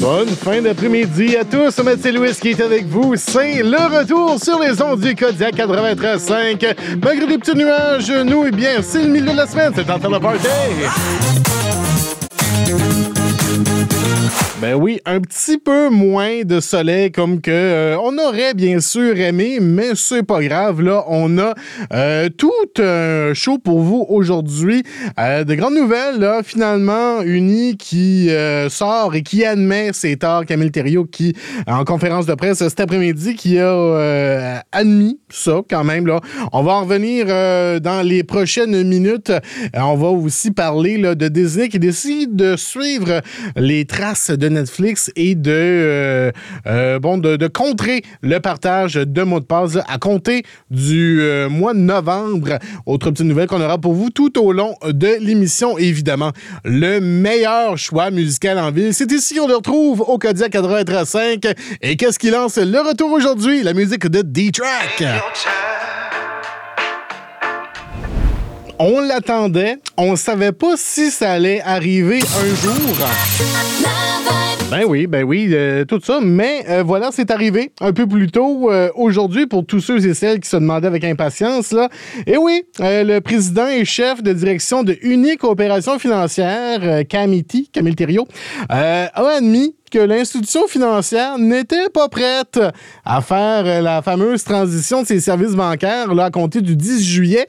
Bonne fin d'après-midi à tous. Mathieu Louis qui est avec vous. C'est le retour sur les ondes du Kodiak 93.5. Malgré des petits nuages, nous, eh bien, c'est le milieu de la semaine. C'est en temps de. Ben oui, un petit peu moins de soleil comme que euh, on aurait bien sûr aimé, mais c'est pas grave. Là, on a euh, tout un show pour vous aujourd'hui. Euh, de grandes nouvelles, là, finalement, Uni qui sort et qui admet ses torts. Camille Thériault qui, en conférence de presse cet après-midi, qui a admis ça quand même. Là. On va en revenir dans les prochaines minutes. on va aussi parler là, de Disney qui décide de suivre les traces de Netflix et de, euh, euh, bon, de, contrer le partage de mots de passe à compter du euh, mois de novembre. Autre petite nouvelle qu'on aura pour vous tout au long de l'émission, évidemment. Le meilleur choix musical en ville, c'est ici qu'on le retrouve au Kodiak 85. Et qu'est-ce qui lance le retour aujourd'hui? La musique de D-Track on l'attendait, on savait pas si ça allait arriver un jour. Ben oui, ben oui, euh, tout ça. Mais euh, voilà, c'est arrivé un peu plus tôt euh, aujourd'hui pour tous ceux et celles qui se demandaient avec impatience. Là. Et oui, le président et chef de direction de Unique Opération Financière, Camiti, Camille a admis que l'institution financière n'était pas prête à faire la fameuse transition de ses services bancaires là, à compter du 10 juillet.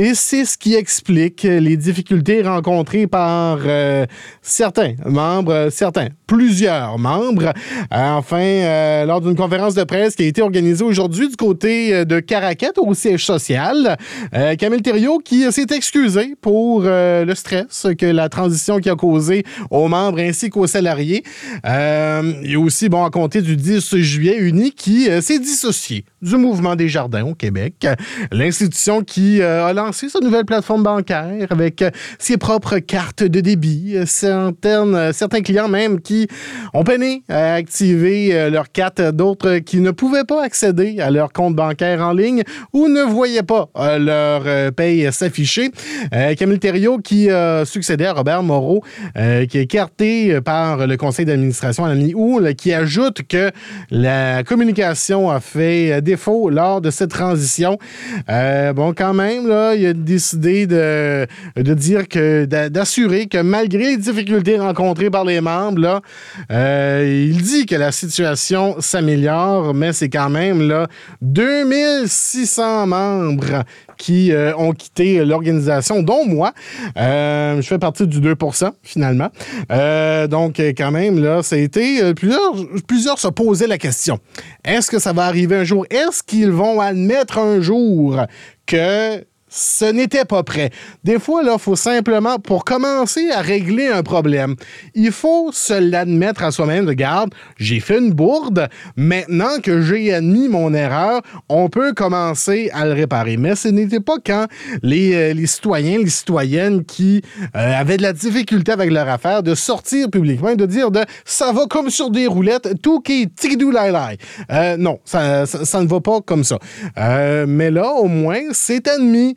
Et c'est ce qui explique les difficultés rencontrées par euh, certains membres, certains, plusieurs membres. Euh, enfin, euh, lors d'une conférence de presse qui a été organisée aujourd'hui du côté de Caracat au siège social, Camille Thériault qui s'est excusé pour le stress que la transition qui a causé aux membres ainsi qu'aux salariés. il y aussi, bon, à compter du 10 juillet, Uni qui s'est dissocié du mouvement des jardins au Québec. L'institution qui a lancé sa nouvelle plateforme bancaire avec euh, ses propres cartes de débit. Euh, euh, certains clients même qui ont peiné à activer leur carte, d'autres qui ne pouvaient pas accéder à leur compte bancaire en ligne ou ne voyaient pas leur paye s'afficher. Camille Thériault qui a succédé à Robert Moreau, qui est écarté par le conseil d'administration à la mi-août, qui ajoute que la communication a fait défaut lors de cette transition. bon, quand même, là, il a décidé de, de dire que, d'assurer que malgré les difficultés rencontrées par les membres, là, euh, il dit que la situation s'améliore, mais c'est quand même là, 2600 membres qui euh, ont quitté l'organisation, dont moi. Euh, je fais partie du 2 finalement. donc, quand même, là, ça a été. plusieurs, plusieurs se posaient la question est-ce que ça va arriver un jour? Est-ce qu'ils vont admettre un jour que ce n'était pas prêt. Des fois, là, faut simplement, pour commencer à régler un problème, il faut se l'admettre à soi-même de garde, j'ai fait une bourde, maintenant que j'ai admis mon erreur, on peut commencer à le réparer. Mais ce n'était pas quand les, euh, citoyens, les citoyennes qui euh, avaient de la difficulté avec leur affaire de sortir publiquement et de dire de ça va comme sur des roulettes, tout qui est tigidou lai euh, non, ça, ça, ne va pas comme ça. mais là, au moins, c'est admis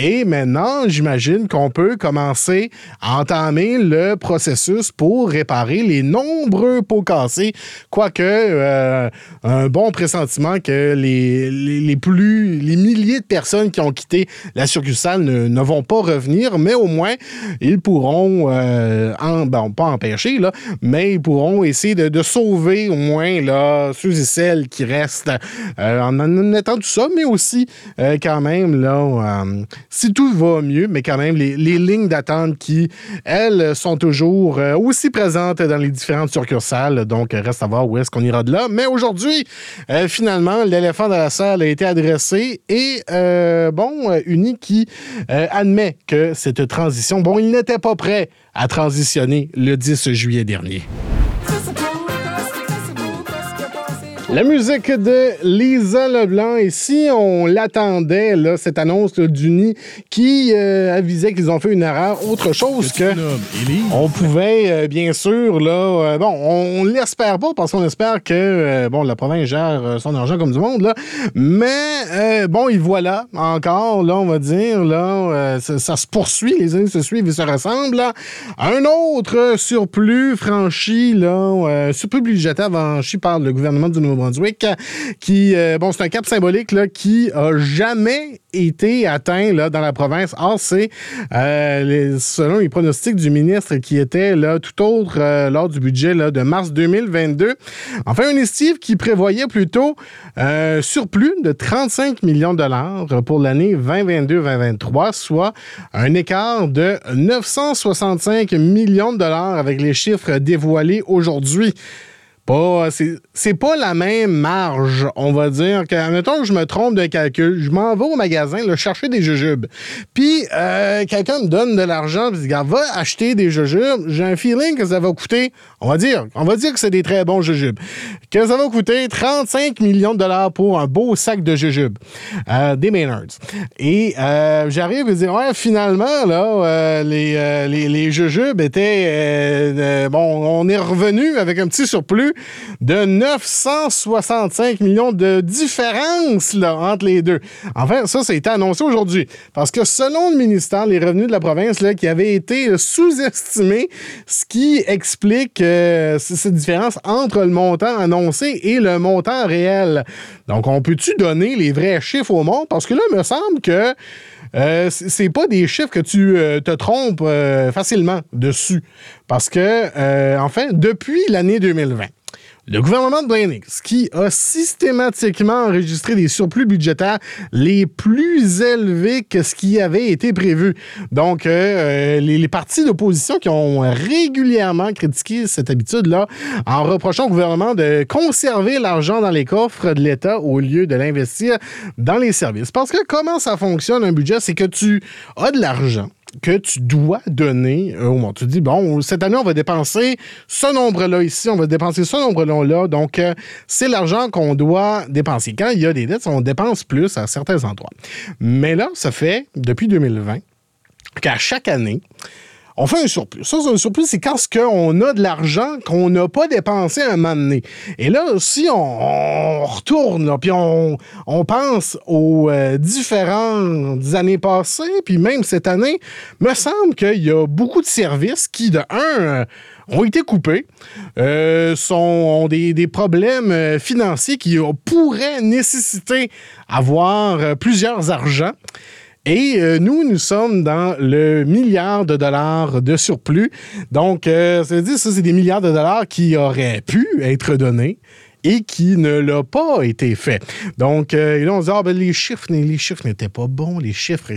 et maintenant, j'imagine qu'on peut commencer à entamer le processus pour réparer les nombreux pots cassés, quoique euh, un bon pressentiment que les, les, plus les milliers de personnes qui ont quitté la succursale ne, vont pas revenir, mais au moins ils pourront euh, en, bon, pas empêcher là, mais ils pourront essayer de, sauver au moins là ceux et celles qui restent euh, en en étant tout ça, mais aussi quand même là si tout va mieux, mais quand même, les, lignes d'attente qui, elles, sont toujours euh, aussi présentes dans les différentes succursales. Donc, reste à voir où est-ce qu'on ira de là. Mais aujourd'hui, euh, finalement, l'éléphant dans la salle a été adressé et, euh, bon, Uni qui admet que cette transition, bon, il n'était pas prêt à transitionner le 10 juillet dernier. La musique de Lisa Leblanc. Et si on l'attendait, là, cette annonce d'Uni qui euh, avisait qu'ils ont fait une erreur, autre chose que. On pouvait, euh, bien sûr, là. Euh, bon, on, l'espère pas parce qu'on espère que, bon, la province gère son argent comme du monde, là. Mais, bon, y voilà, encore, là, on va dire, là, ça, se poursuit, les années se suivent et se ressemblent, là. Un autre surplus franchi, là, surplus budgétaire franchi par le gouvernement du Nouveau brunswick qui, euh, bon, c'est un cap symbolique là, qui a jamais été atteint là, dans la province. Or, c'est euh, selon les pronostics du ministre qui était là, tout autre euh, lors du budget là, de mars 2022. Enfin, un estive qui prévoyait plutôt un surplus de 35 millions de dollars pour l'année 2022-2023, soit un écart de 965 millions de dollars avec les chiffres dévoilés aujourd'hui pas. C'est pas la même marge, on va dire. que Mettons que je me trompe de calcul, je m'en vais au magasin là, chercher des jujubes. Puis euh, quelqu'un me donne de l'argent, puis dit va acheter des jujubes. J'ai un feeling que ça va coûter, on va dire, que c'est des très bons jujubes. Que ça va coûter 35 millions de dollars pour un beau sac de jujubes. Euh, des Maynards. Et euh, j'arrive et dire ouais, finalement, là, les, les, les jujubes étaient. bon, on est revenu avec un petit surplus de 965 millions de différence entre les deux. Enfin, ça, ça a été annoncé aujourd'hui. Parce que selon le ministère, les revenus de la province qui avaient été sous-estimés, ce qui explique euh, cette différence entre le montant annoncé et le montant réel. Donc, on peut-tu donner les vrais chiffres au monde? Parce que là, il me semble que euh, c'est pas des chiffres que tu euh, te trompes facilement dessus. Parce que, enfin, depuis l'année 2020, le gouvernement de Blaine qui a systématiquement enregistré des surplus budgétaires les plus élevés que ce qui avait été prévu. Donc, euh, euh, les, partis d'opposition qui ont régulièrement critiqué cette habitude-là en reprochant au gouvernement de conserver l'argent dans les coffres de l'État au lieu de l'investir dans les services. Parce que comment ça fonctionne un budget, c'est que tu as de l'argent que tu dois donner euh, au monde. Tu dis, bon, cette année, on va dépenser ce nombre-là ici, on va dépenser ce nombre-là. Donc, euh, c'est l'argent qu'on doit dépenser. Quand il y a des dettes, on dépense plus à certains endroits. Mais là, ça fait, depuis 2020, qu'à chaque année, on fait un surplus. Ça, c'est un surplus, c'est quand on a de l'argent qu'on n'a pas dépensé à un moment donné. Et là, si on, retourne, puis on, pense aux euh, différentes années passées, puis même cette année, me semble qu'il y a beaucoup de services qui, de un, euh, ont été coupés, euh, sont, ont des, des, problèmes financiers qui pourraient nécessiter avoir plusieurs argents. Et euh, nous, nous sommes dans le milliard de dollars de surplus. Donc, euh, ça veut dire ça, c'est des milliards de dollars qui auraient pu être donnés et qui ne l'a pas été fait. Donc, euh, là, on se dit, ah, ben, les chiffres, les chiffres n'étaient pas bons, les chiffres,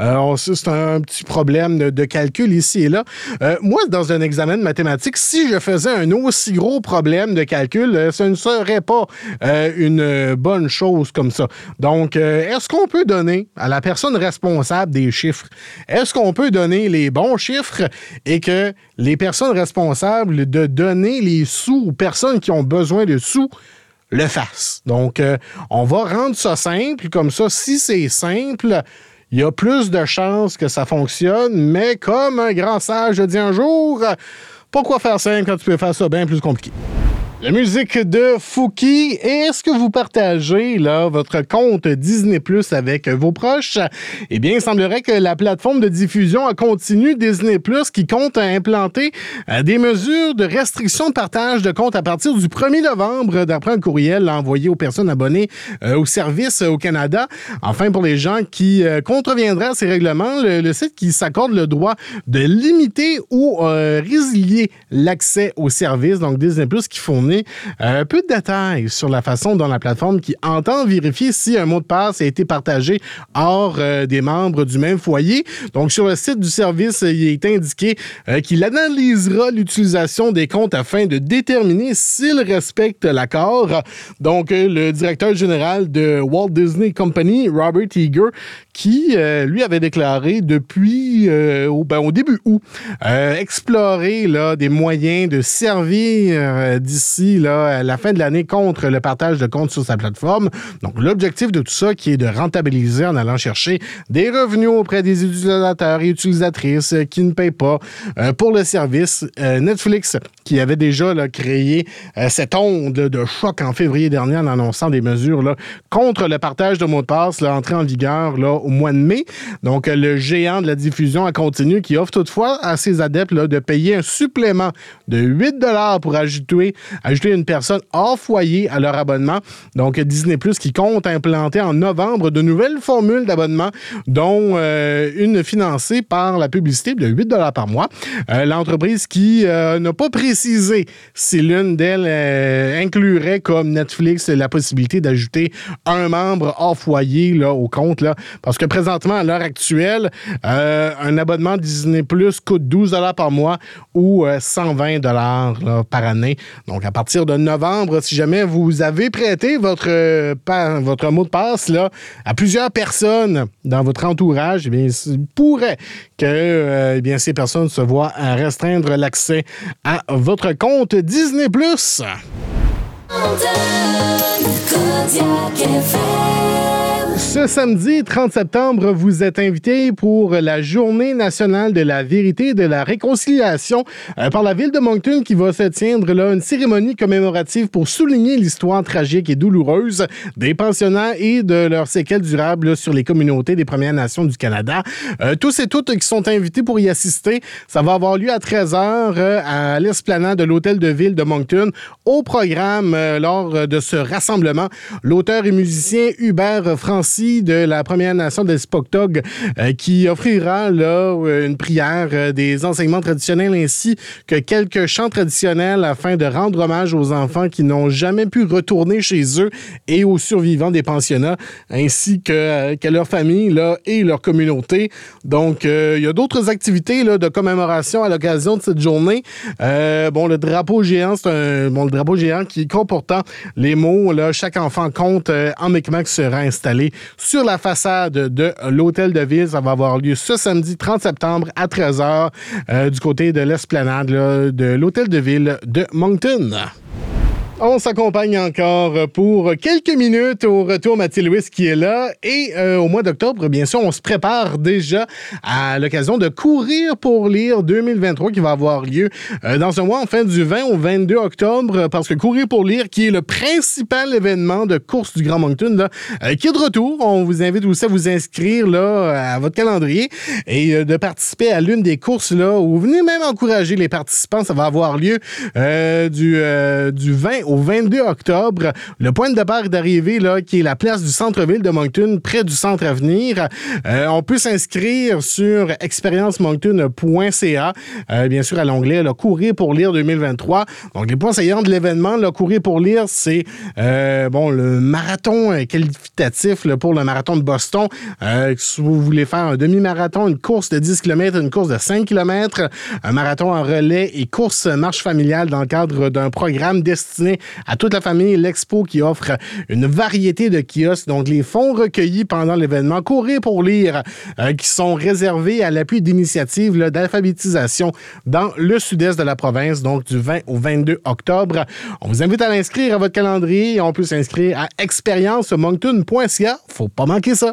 euh, c'est un, petit problème de, calcul ici et là. Euh, moi, dans un examen de mathématiques, si je faisais un aussi gros problème de calcul, euh, ce ne serait pas une bonne chose comme ça. Donc, est-ce qu'on peut donner à la personne responsable des chiffres? Est-ce qu'on peut donner les bons chiffres et que les personnes responsables de donner les sous aux personnes qui ont besoin de sous le fassent. Donc, euh, on va rendre ça simple. Comme ça, si c'est simple, il y a plus de chances que ça fonctionne. Mais comme un grand sage dit un jour, pourquoi faire simple quand tu peux faire ça bien plus compliqué? La musique de Fouki. Est-ce que vous partagez votre compte Disney Plus avec vos proches? Eh bien, il semblerait que la plateforme de diffusion a continu Disney Plus qui compte implanter euh, des mesures de restriction de partage de compte à partir du 1er novembre, d'après un courriel envoyé aux personnes abonnées euh, au service au Canada. Enfin, pour les gens qui euh, contreviendraient à ces règlements, le, site qui s'accorde le droit de limiter ou résilier l'accès au service, donc Disney Plus qui fournit un peu de détails sur la façon dont la plateforme qui entend vérifier si un mot de passe a été partagé hors euh, des membres du même foyer. Donc, sur le site du service, il est indiqué euh, qu'il analysera l'utilisation des comptes afin de déterminer s'ils respectent l'accord. Donc, euh, le directeur général de Walt Disney Company, Robert Eager, qui, lui, avait déclaré depuis au, ben, au, début août explorer là, des moyens de servir d'ici d'ici la fin de l'année contre le partage de comptes sur sa plateforme. Donc, l'objectif de tout ça qui est de rentabiliser en allant chercher des revenus auprès des utilisateurs et utilisatrices qui ne payent pas euh, pour le service. Euh, Netflix, qui avait déjà créé euh, cette onde de choc en février dernier en annonçant des mesures là, contre le partage de mots de passe, là, entrée en vigueur au mois de mai. Donc, le géant de la diffusion a continu qui offre toutefois à ses adeptes de payer un supplément de 8 pour ajouter, ajouter une personne hors foyer à leur abonnement. Donc, Disney Plus qui compte implanter en novembre de nouvelles formules d'abonnement, dont euh, une financée par la publicité de 8 par mois. Euh, l'entreprise qui euh, n'a pas précisé si l'une d'elles inclurait comme Netflix la possibilité d'ajouter un membre hors foyer là, au compte. Là, parce que présentement, à l'heure actuelle, un abonnement Disney Plus coûte 12 par mois ou 120 par année. Donc, à partir de novembre, si jamais vous avez prêté votre, votre mot de passe là, à plusieurs personnes dans votre entourage, eh bien, il pourrait que euh, eh bien, ces personnes se voient restreindre l'accès à votre compte Disney+. Ce samedi 30 septembre, vous êtes invité pour la Journée nationale de la vérité et de la réconciliation euh, par la ville de Moncton qui va se tiendre là une cérémonie commémorative pour souligner l'histoire tragique et douloureuse des pensionnats et de leurs séquelles durables sur les communautés des Premières Nations du Canada. Euh, tous et toutes qui sont invités pour y assister, ça va avoir lieu à 13h euh, à l'esplanade de l'hôtel de ville de Moncton. Au programme lors de ce rassemblement, l'auteur et musicien Hubert De la Première Nation des Spokdog euh, qui offrira là euh, une prière, euh, des enseignements traditionnels ainsi que quelques chants traditionnels afin de rendre hommage aux enfants qui n'ont jamais pu retourner chez eux et aux survivants des pensionnats ainsi que, que leur famille là, et leur communauté. Donc, il y a d'autres activités là, de commémoration à l'occasion de cette journée. bon, le drapeau géant, c'est un bon, le drapeau géant qui comportant les mots là, chaque enfant compte en Micmac sera installé sur la façade de l'hôtel de ville. Ça va avoir lieu ce samedi 30 septembre à 13h euh, du côté de l'esplanade de l'hôtel de ville de Moncton. On s'accompagne encore pour quelques minutes au retour Mathieu Louis qui est là. Et euh, au mois d'octobre, bien sûr, on se prépare déjà à l'occasion de courir pour lire 2023 qui va avoir lieu euh, dans un mois, en fin du 20 au 22 octobre, parce que courir pour lire, qui est le principal événement de course du Grand Moncton, euh, qui est de retour. On vous invite aussi à vous inscrire là, à votre calendrier et de participer à l'une des courses là, où vous venez même encourager les participants. Ça va avoir lieu du, du 20 au 22 octobre. Le point de départ d'arrivée, là, qui est la place du centre-ville de Moncton, près du centre à venir. Euh, on peut s'inscrire sur expériencemoncton.ca, euh, bien sûr à l'onglet Courir pour lire 2023. Donc, les points saillants de l'événement, Courir pour lire, c'est euh, bon le marathon qualitatif pour le marathon de Boston. si vous voulez faire un demi-marathon, une course de 10 km, une course de 5 km, un marathon en relais et course marche familiale dans le cadre d'un programme destiné à toute la famille. L'Expo qui offre une variété de kiosques. Donc, les fonds recueillis pendant l'événement Courir pour lire, euh, qui sont réservés à l'appui d'initiatives d'alphabétisation dans le sud-est de la province, donc du 20 au 22 octobre. On vous invite à l'inscrire à votre calendrier. On peut s'inscrire à expériencemoncton.ca. Faut pas manquer ça.